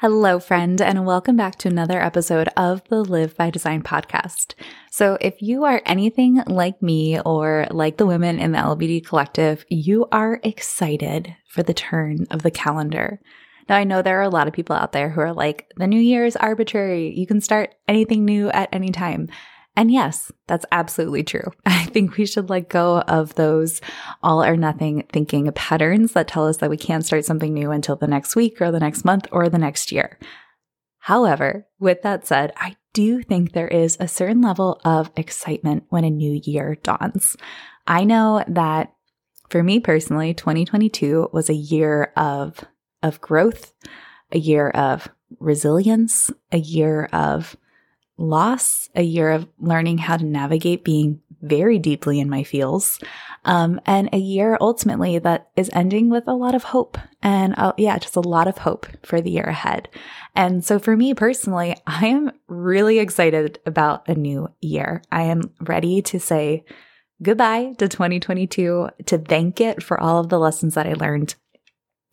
Hello, friend, and welcome back to another episode of the Live by Design podcast. So, if you are anything like me or like the women in the LBD collective, you are excited for the turn of the calendar. Now, I know there are a lot of people out there who are like, the new year is arbitrary. You can start anything new at any time. And yes, that's absolutely true. I think we should let go of those all or nothing thinking patterns that tell us that we can't start something new until the next week or the next month or the next year. However, with that said, I do think there is a certain level of excitement when a new year dawns. I know that for me personally, 2022 was a year of, of growth, a year of resilience, a year of loss, a year of learning how to navigate being very deeply in my feels, um, and a year ultimately that is ending with a lot of hope. And uh, yeah, just a lot of hope for the year ahead. And so for me personally, I am really excited about a new year. I am ready to say goodbye to 2022, to thank it for all of the lessons that I learned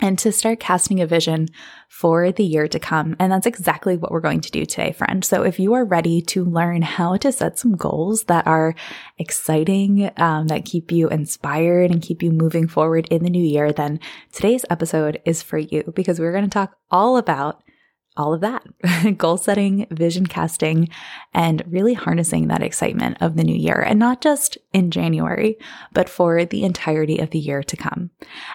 and to start casting a vision for the year to come. And that's exactly what we're going to do today, friend. So if you are ready to learn how to set some goals that are exciting, um, that keep you inspired and keep you moving forward in the new year, then today's episode is for you because we're going to talk all about all of that goal setting, vision casting, and really harnessing that excitement of the new year. And not just in January, but for the entirety of the year to come.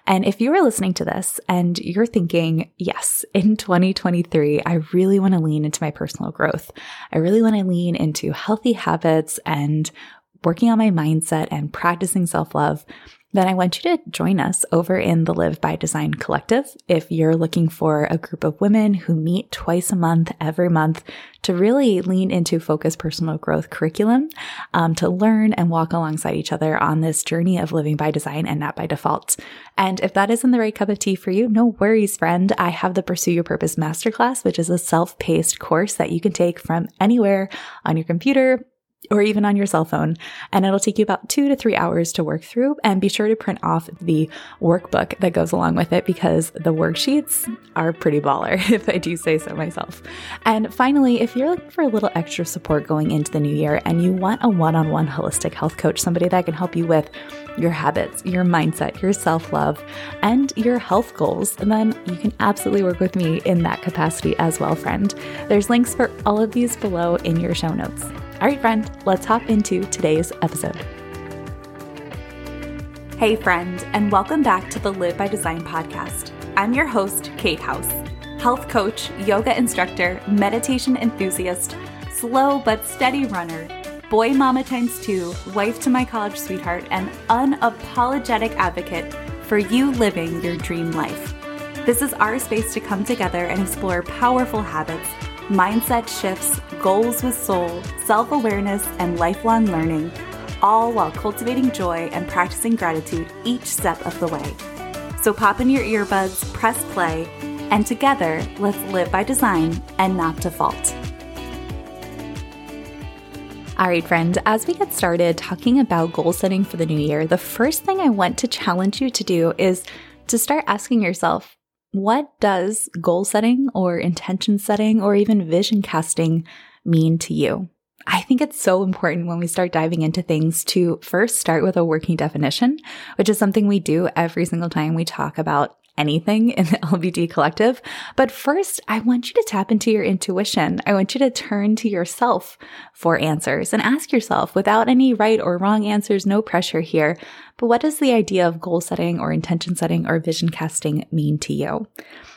And if you are listening to this and you're thinking, yes, in 2023, I really want to lean into my personal growth. I really want to lean into healthy habits and working on my mindset and practicing self love then I want you to join us over in the Live by Design Collective. If you're looking for a group of women who meet twice a month, every month, to really lean into focused personal growth curriculum, um, to learn and walk alongside each other on this journey of living by design and not by default. And if that isn't the right cup of tea for you, no worries, friend. I have the Pursue Your Purpose Masterclass, which is a self-paced course that you can take from anywhere on your computer, or even on your cell phone. And it'll take you about two to three hours to work through. And be sure to print off the workbook that goes along with it because the worksheets are pretty baller, if I do say so myself. And finally, if you're looking for a little extra support going into the new year and you want a one on one holistic health coach, somebody that can help you with your habits, your mindset, your self love, and your health goals, then you can absolutely work with me in that capacity as well, friend. There's links for all of these below in your show notes. All right, friend, let's hop into today's episode. Hey, friend, and welcome back to the Live by Design podcast. I'm your host, Kate House, health coach, yoga instructor, meditation enthusiast, slow but steady runner, boy mama times two, wife to my college sweetheart, and unapologetic advocate for you living your dream life. This is our space to come together and explore powerful habits mindset shifts, goals with soul, self awareness, and lifelong learning, all while cultivating joy and practicing gratitude each step of the way. So pop in your earbuds, press play, and together let's live by design and not default. All right, friend, as we get started talking about goal setting for the new year, the first thing I want to challenge you to do is to start asking yourself what does goal setting or intention setting or even vision casting mean to you? I think it's so important when we start diving into things to first start with a working definition, which is something we do every single time we talk about anything in the LBD collective. But first, I want you to tap into your intuition. I want you to turn to yourself for answers and ask yourself without any right or wrong answers, no pressure here. But what does the idea of goal setting or intention setting or vision casting mean to you?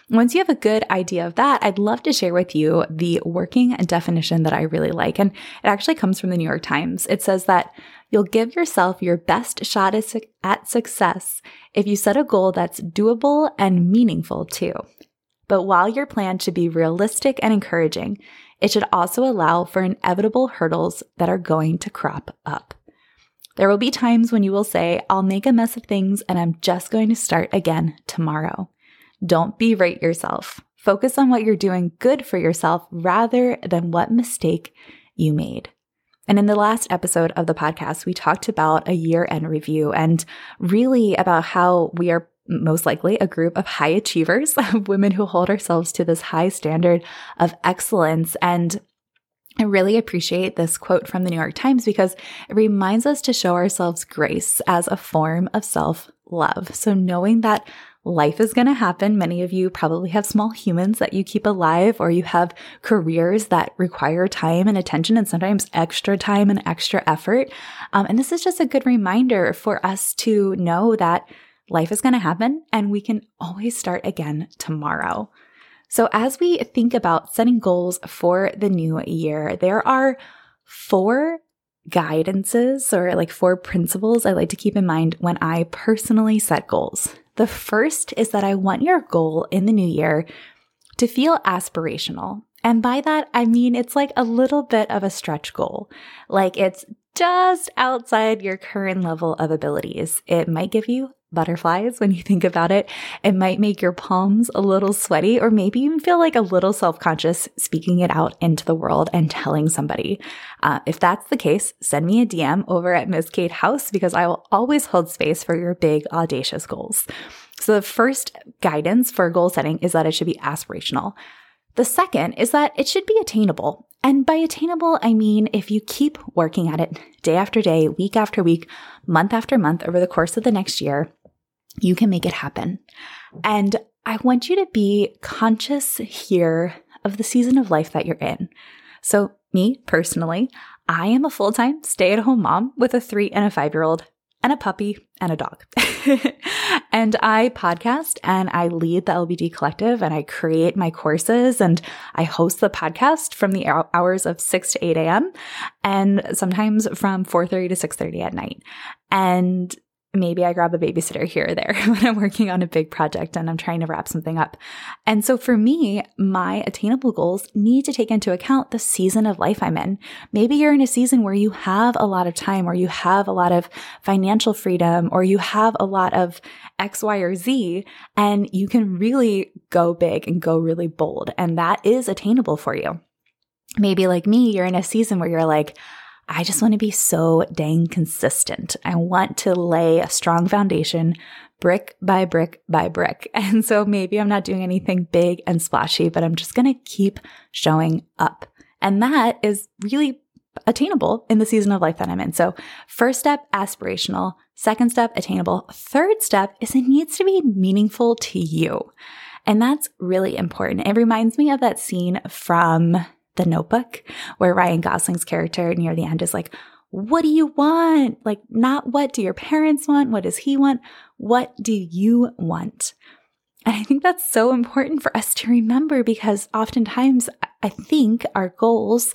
Once you have a good idea of that, I'd love to share with you the working definition that I really like. And it actually comes from the New York Times. It says that you'll give yourself your best shot at success if you set a goal that's doable and meaningful too. But while your plan should be realistic and encouraging, it should also allow for inevitable hurdles that are going to crop up. There will be times when you will say, I'll make a mess of things and I'm just going to start again tomorrow. Don't berate yourself. Focus on what you're doing good for yourself rather than what mistake you made. And in the last episode of the podcast, we talked about a year end review and really about how we are most likely a group of high achievers, women who hold ourselves to this high standard of excellence. And I really appreciate this quote from the New York Times because it reminds us to show ourselves grace as a form of self love. So knowing that life is going to happen. Many of you probably have small humans that you keep alive, or you have careers that require time and attention and sometimes extra time and extra effort. Um, and this is just a good reminder for us to know that life is going to happen and we can always start again tomorrow. So, as we think about setting goals for the new year, there are four guidances or like four principles I like to keep in mind when I personally set goals. The first is that I want your goal in the new year to feel aspirational. And by that, I mean it's like a little bit of a stretch goal. Like it's just outside your current level of abilities. It might give you butterflies when you think about it. It might make your palms a little sweaty, or maybe even feel like a little self conscious speaking it out into the world and telling somebody. Uh, if that's the case, send me a DM over at Miss Kate House because I will always hold space for your big, audacious goals. So the first guidance for goal setting is that it should be aspirational. The second is that it should be attainable. And by attainable, I mean if you keep working at it day after day, week after week, month after month over the course of the next year, you can make it happen. And I want you to be conscious here of the season of life that you're in. So, me personally, I am a full time stay at home mom with a three and a five year old and a puppy and a dog. and I podcast and I lead the LBD collective and I create my courses and I host the podcast from the hours of 6 to 8 a.m. and sometimes from 4:30 to 6:30 at night. And maybe I grab a babysitter here or there when I'm working on a big project and I'm trying to wrap something up. And so for me, my attainable goals need to take into account the season of life I'm in. Maybe you're in a season where you have a lot of time or you have a lot of financial freedom or you have a lot of X, Y, or Z and you can really go big and go really bold. And that is attainable for you. Maybe like me, you're in a season where you're like, I just want to be so dang consistent. I want to lay a strong foundation brick by brick by brick. And so maybe I'm not doing anything big and splashy, but I'm just going to keep showing up. And that is really attainable in the season of life that I'm in. So first step, aspirational. Second step, attainable. Third step is it needs to be meaningful to you. And that's really important. It reminds me of that scene from the Notebook, where Ryan Gosling's character near the end is like, What do you want? Like, not what do your parents want? What does he want? What do you want? And I think that's so important for us to remember because oftentimes I think our goals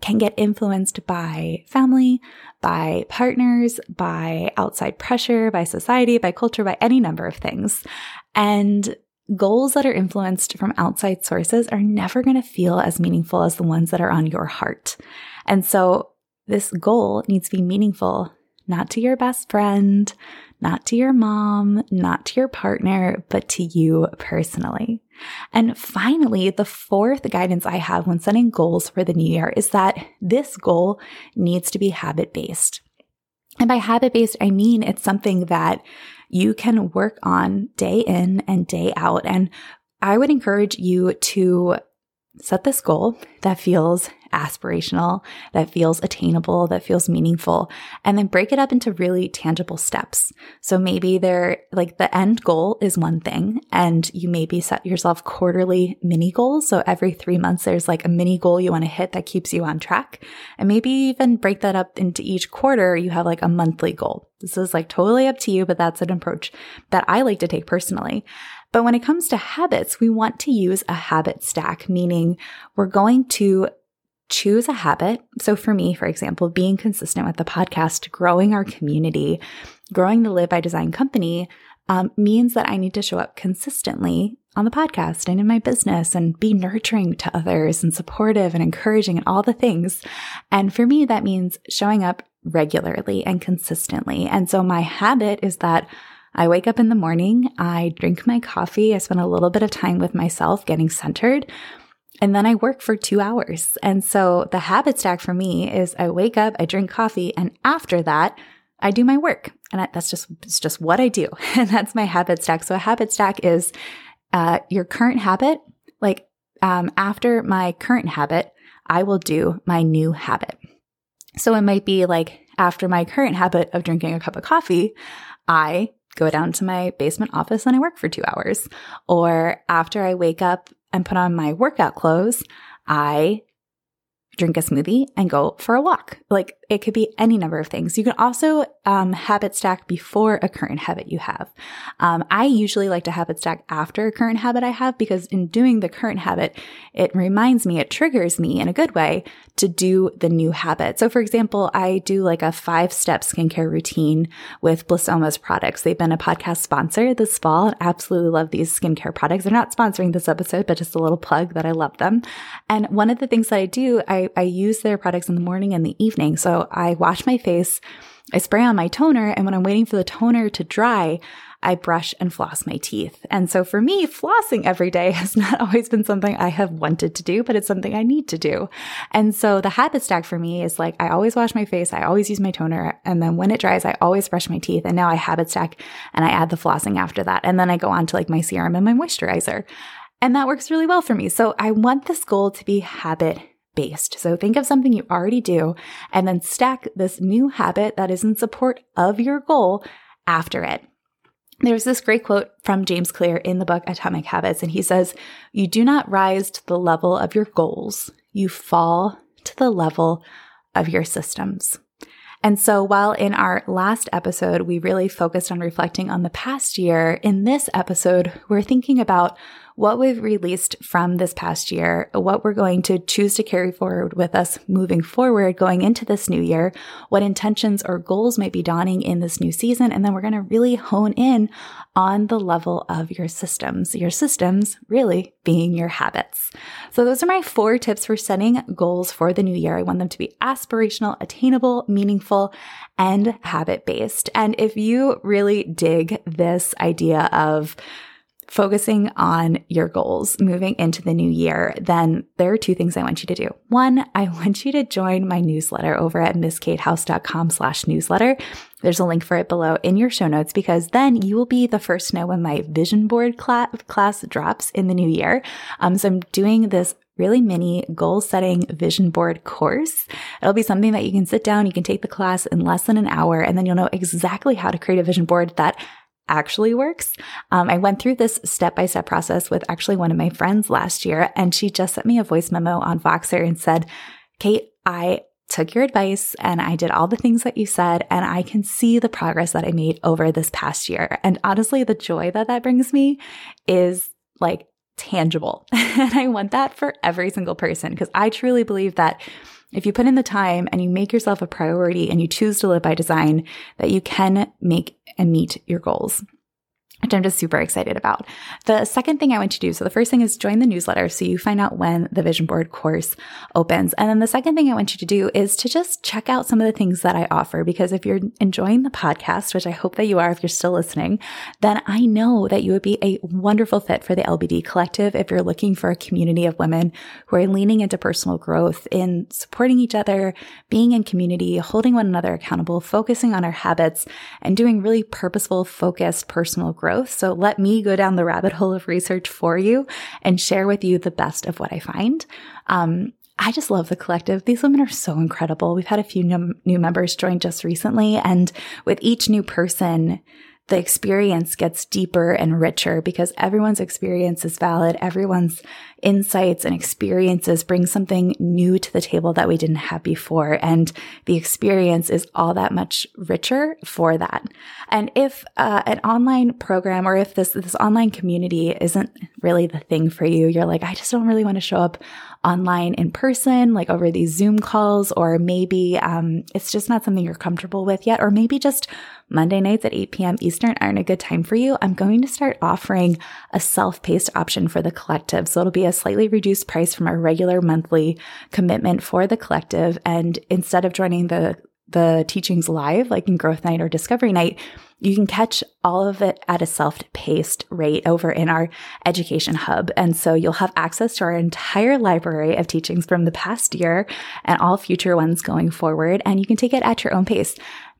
can get influenced by family, by partners, by outside pressure, by society, by culture, by any number of things. And Goals that are influenced from outside sources are never going to feel as meaningful as the ones that are on your heart. And so this goal needs to be meaningful, not to your best friend, not to your mom, not to your partner, but to you personally. And finally, the fourth guidance I have when setting goals for the new year is that this goal needs to be habit based. And by habit based, I mean it's something that you can work on day in and day out. And I would encourage you to set this goal that feels aspirational, that feels attainable, that feels meaningful, and then break it up into really tangible steps. So maybe there, like the end goal is one thing, and you maybe set yourself quarterly mini goals. So every three months, there's like a mini goal you want to hit that keeps you on track. And maybe even break that up into each quarter, you have like a monthly goal. This is like totally up to you, but that's an approach that I like to take personally. But when it comes to habits, we want to use a habit stack, meaning we're going to choose a habit. So for me, for example, being consistent with the podcast, growing our community, growing the Live by Design company um, means that I need to show up consistently on the podcast and in my business and be nurturing to others and supportive and encouraging and all the things. And for me, that means showing up regularly and consistently. And so my habit is that I wake up in the morning, I drink my coffee, I spend a little bit of time with myself getting centered, and then I work for two hours. And so the habit stack for me is I wake up, I drink coffee, and after that, I do my work and that's just, it's just what I do. And that's my habit stack. So a habit stack is uh, your current habit. Like um, after my current habit, I will do my new habit. So it might be like after my current habit of drinking a cup of coffee, I go down to my basement office and I work for two hours. Or after I wake up and put on my workout clothes, I drink a smoothie and go for a walk. Like it could be any number of things. You can also um, habit stack before a current habit you have. Um, I usually like to habit stack after a current habit I have because in doing the current habit, it reminds me, it triggers me in a good way to do the new habit. So for example, I do like a five step skincare routine with Blissoma's products. They've been a podcast sponsor this fall and absolutely love these skincare products. They're not sponsoring this episode, but just a little plug that I love them. And one of the things that I do, I, I use their products in the morning and the evening. So I wash my face, I spray on my toner, and when I'm waiting for the toner to dry, I brush and floss my teeth. And so for me, flossing every day has not always been something I have wanted to do, but it's something I need to do. And so the habit stack for me is like, I always wash my face. I always use my toner. And then when it dries, I always brush my teeth. And now I habit stack and I add the flossing after that. And then I go on to like my serum and my moisturizer. And that works really well for me. So I want this goal to be habit based. So think of something you already do and then stack this new habit that is in support of your goal after it. There's this great quote from James Clear in the book Atomic Habits, and he says, You do not rise to the level of your goals, you fall to the level of your systems. And so while in our last episode, we really focused on reflecting on the past year, in this episode, we're thinking about what we've released from this past year, what we're going to choose to carry forward with us moving forward, going into this new year, what intentions or goals might be dawning in this new season. And then we're going to really hone in on the level of your systems, your systems really being your habits. So those are my four tips for setting goals for the new year. I want them to be aspirational, attainable, meaningful, and habit based. And if you really dig this idea of focusing on your goals moving into the new year, then there are two things I want you to do. One, I want you to join my newsletter over at mskatehouse.com slash newsletter. There's a link for it below in your show notes because then you will be the first to know when my vision board cl- class drops in the new year. Um, so I'm doing this really mini goal setting vision board course. It'll be something that you can sit down, you can take the class in less than an hour, and then you'll know exactly how to create a vision board that actually works. Um, I went through this step by step process with actually one of my friends last year, and she just sent me a voice memo on Voxer and said, Kate, I took your advice and I did all the things that you said, and I can see the progress that I made over this past year. And honestly, the joy that that brings me is like tangible. and I want that for every single person because I truly believe that if you put in the time and you make yourself a priority and you choose to live by design, that you can make and meet your goals which I'm just super excited about. The second thing I want you to do so, the first thing is join the newsletter so you find out when the vision board course opens. And then the second thing I want you to do is to just check out some of the things that I offer because if you're enjoying the podcast, which I hope that you are if you're still listening, then I know that you would be a wonderful fit for the LBD collective if you're looking for a community of women who are leaning into personal growth in supporting each other, being in community, holding one another accountable, focusing on our habits, and doing really purposeful, focused personal growth growth. So let me go down the rabbit hole of research for you and share with you the best of what I find. Um, I just love the collective. These women are so incredible. We've had a few new members join just recently, and with each new person, the experience gets deeper and richer because everyone's experience is valid. Everyone's insights and experiences bring something new to the table that we didn't have before. And the experience is all that much richer for that. And if uh, an online program or if this, this online community isn't really the thing for you, you're like, I just don't really want to show up online in person, like over these Zoom calls, or maybe um, it's just not something you're comfortable with yet, or maybe just Monday nights at 8 p.m. Eastern aren't a good time for you, I'm going to start offering a self paced option for the collective. So it'll be a slightly reduced price from our regular monthly commitment for the collective. And instead of joining the the teachings live, like in Growth Night or Discovery Night, you can catch all of it at a self paced rate over in our education hub. And so you'll have access to our entire library of teachings from the past year and all future ones going forward. And you can take it at your own pace.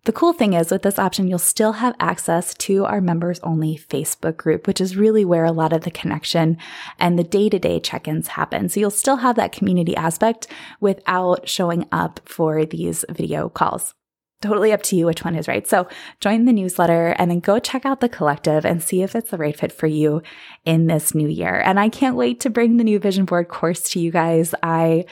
The cool thing is with this option, you'll still have access to our members only Facebook group, which is really where a lot of the connection and the day to day check ins happen. So you'll still have that community aspect without showing up for these video calls. Totally up to you which one is right. So join the newsletter and then go check out the collective and see if it's the right fit for you in this new year. And I can't wait to bring the new vision board course to you guys. I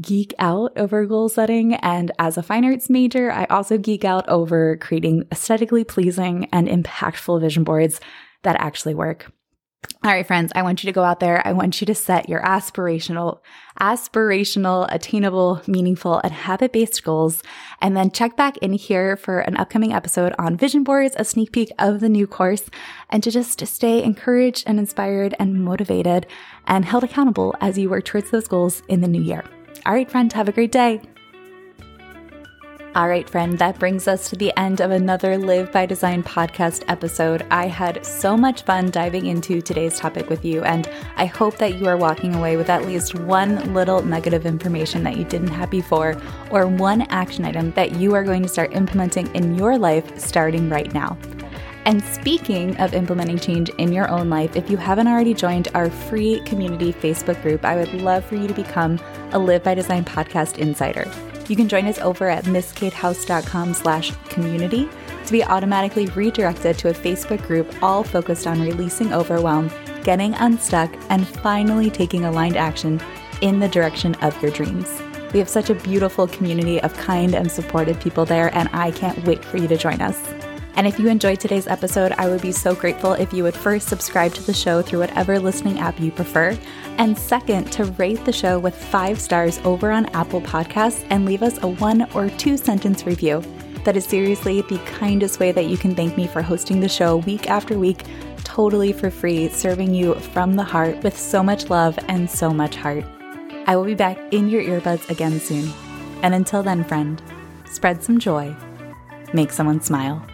geek out over goal setting. And as a fine arts major, I also geek out over creating aesthetically pleasing and impactful vision boards that actually work. All right, friends, I want you to go out there. I want you to set your aspirational, aspirational, attainable, meaningful, and habit based goals. And then check back in here for an upcoming episode on vision boards, a sneak peek of the new course, and to just stay encouraged and inspired and motivated and held accountable as you work towards those goals in the new year. All right, friend, have a great day. All right, friend, that brings us to the end of another Live by Design podcast episode. I had so much fun diving into today's topic with you, and I hope that you are walking away with at least one little nugget of information that you didn't have before, or one action item that you are going to start implementing in your life starting right now. And speaking of implementing change in your own life, if you haven't already joined our free community Facebook group, I would love for you to become a Live by Design podcast insider. You can join us over at mskatehouse.com slash community to be automatically redirected to a Facebook group all focused on releasing overwhelm, getting unstuck, and finally taking aligned action in the direction of your dreams. We have such a beautiful community of kind and supportive people there, and I can't wait for you to join us. And if you enjoyed today's episode, I would be so grateful if you would first subscribe to the show through whatever listening app you prefer, and second, to rate the show with five stars over on Apple Podcasts and leave us a one or two sentence review. That is seriously the kindest way that you can thank me for hosting the show week after week, totally for free, serving you from the heart with so much love and so much heart. I will be back in your earbuds again soon. And until then, friend, spread some joy, make someone smile.